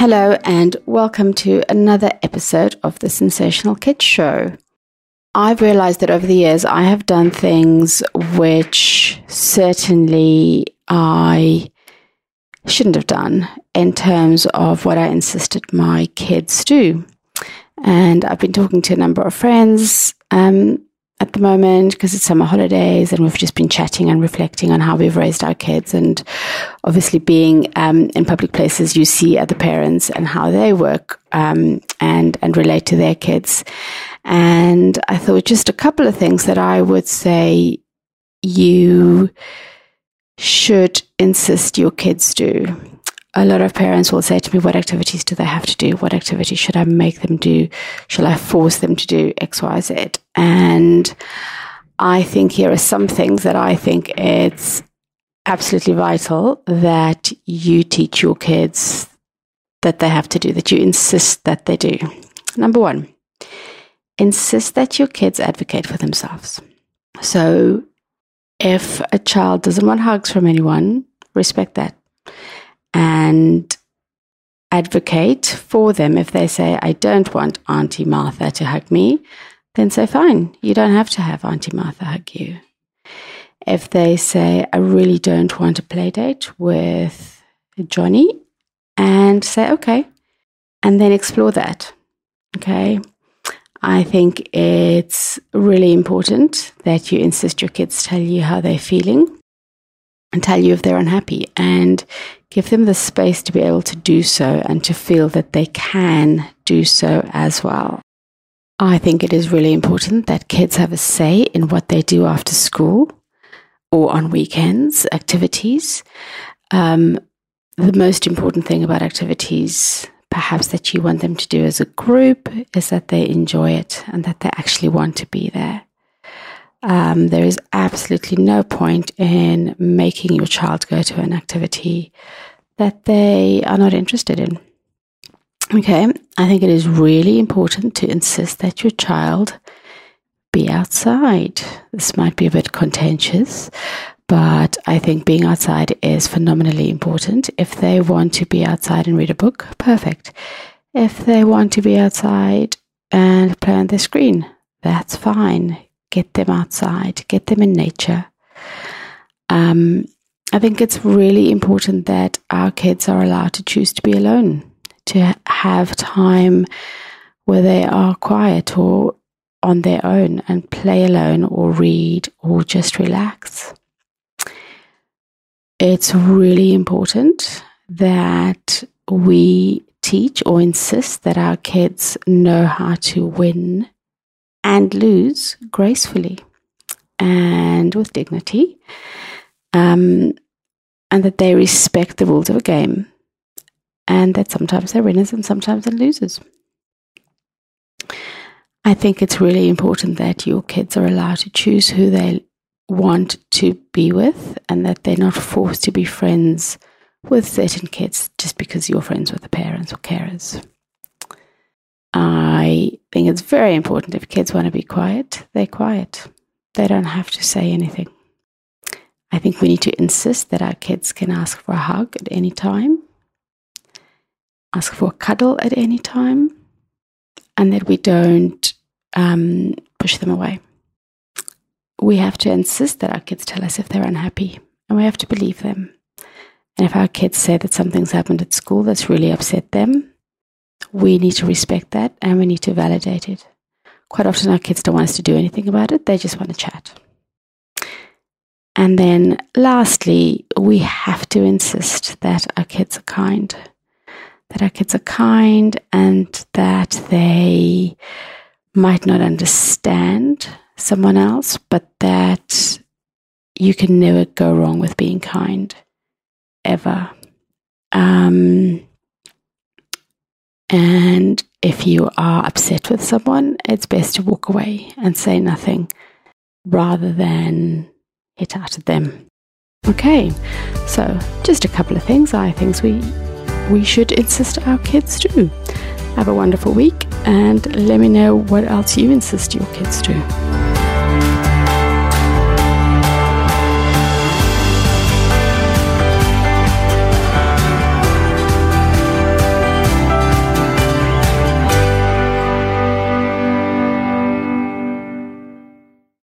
Hello, and welcome to another episode of the Sensational Kids Show. I've realized that over the years I have done things which certainly I shouldn't have done in terms of what I insisted my kids do. And I've been talking to a number of friends um, at the moment because it's summer holidays and we've just been chatting and reflecting on how we've raised our kids. And obviously, being um, in public places, you see other parents and how they work um, and, and relate to their kids. And I thought just a couple of things that I would say you should insist your kids do a lot of parents will say to me, What activities do they have to do? What activities should I make them do? Shall I force them to do X, Y, Z? And I think here are some things that I think it's absolutely vital that you teach your kids that they have to do, that you insist that they do. Number one, insist that your kids advocate for themselves. So if a child doesn't want hugs from anyone, respect that and advocate for them. If they say, I don't want Auntie Martha to hug me, then say, fine, you don't have to have Auntie Martha hug you. If they say, I really don't want a play date with Johnny, and say, okay, and then explore that. Okay. I think it's really important that you insist your kids tell you how they're feeling and tell you if they're unhappy and give them the space to be able to do so and to feel that they can do so as well. I think it is really important that kids have a say in what they do after school or on weekends, activities. Um, the most important thing about activities, perhaps that you want them to do as a group, is that they enjoy it and that they actually want to be there. Um, there is absolutely no point in making your child go to an activity that they are not interested in. Okay, I think it is really important to insist that your child be outside. This might be a bit contentious, but I think being outside is phenomenally important. If they want to be outside and read a book, perfect. If they want to be outside and play on the screen, that's fine get them outside, get them in nature. Um, I think it's really important that our kids are allowed to choose to be alone, to have time where they are quiet or on their own and play alone or read or just relax. It's really important that we teach or insist that our kids know how to win and lose gracefully and with dignity, um, and that they respect the rules of a game, and that sometimes they're winners and sometimes they're losers. I think it's really important that your kids are allowed to choose who they want to be with and that they're not forced to be friends with certain kids just because you're friends with the parents or carers. I think it's very important if kids want to be quiet, they're quiet. They don't have to say anything. I think we need to insist that our kids can ask for a hug at any time, ask for a cuddle at any time, and that we don't um, push them away. We have to insist that our kids tell us if they're unhappy, and we have to believe them. And if our kids say that something's happened at school that's really upset them, we need to respect that and we need to validate it. Quite often, our kids don't want us to do anything about it, they just want to chat. And then, lastly, we have to insist that our kids are kind. That our kids are kind and that they might not understand someone else, but that you can never go wrong with being kind, ever. Um, and if you are upset with someone, it's best to walk away and say nothing rather than hit out at them. Okay, so just a couple of things I think we we should insist our kids do. Have a wonderful week and let me know what else you insist your kids do.